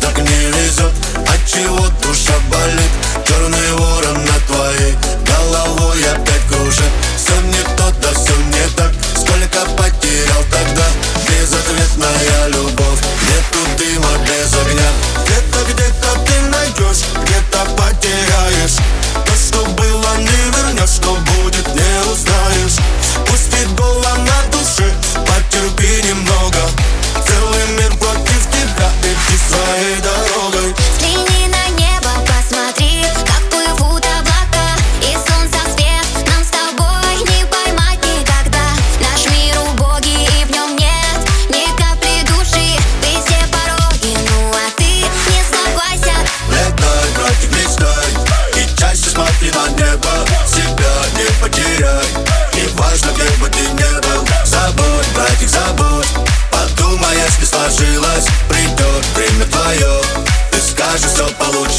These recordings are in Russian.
так не везет. От чего душа болит? Черный ворон на твоей головой опять кружит. Все не то, да все не так. Сколько потерял тогда? Безответная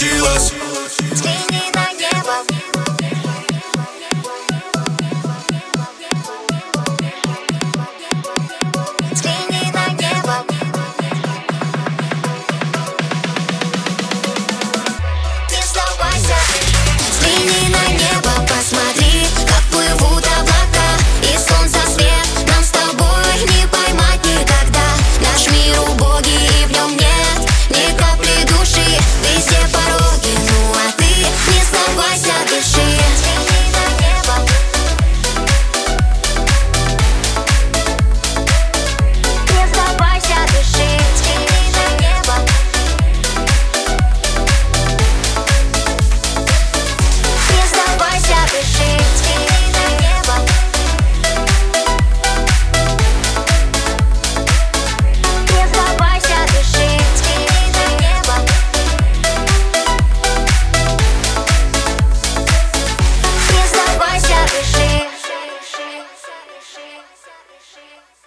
she was. shit.